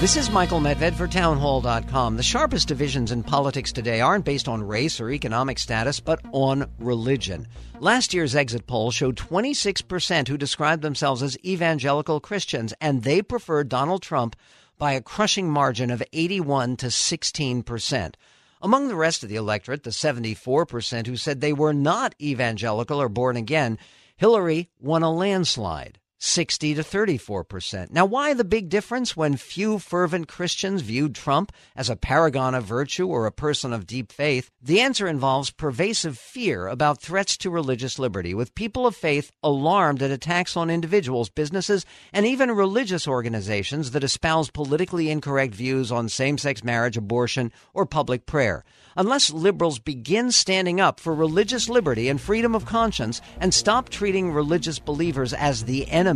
This is Michael Medved for townhall.com. The sharpest divisions in politics today aren't based on race or economic status, but on religion. Last year's exit poll showed 26% who described themselves as evangelical Christians, and they preferred Donald Trump by a crushing margin of 81 to 16%. Among the rest of the electorate, the 74% who said they were not evangelical or born again, Hillary won a landslide. 60 to 34%. Now, why the big difference when few fervent Christians viewed Trump as a paragon of virtue or a person of deep faith? The answer involves pervasive fear about threats to religious liberty, with people of faith alarmed at attacks on individuals, businesses, and even religious organizations that espouse politically incorrect views on same sex marriage, abortion, or public prayer. Unless liberals begin standing up for religious liberty and freedom of conscience and stop treating religious believers as the enemy,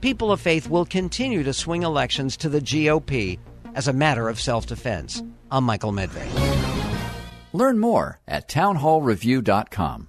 people of faith will continue to swing elections to the GOP as a matter of self defense. I'm Michael Medved. Learn more at townhallreview.com.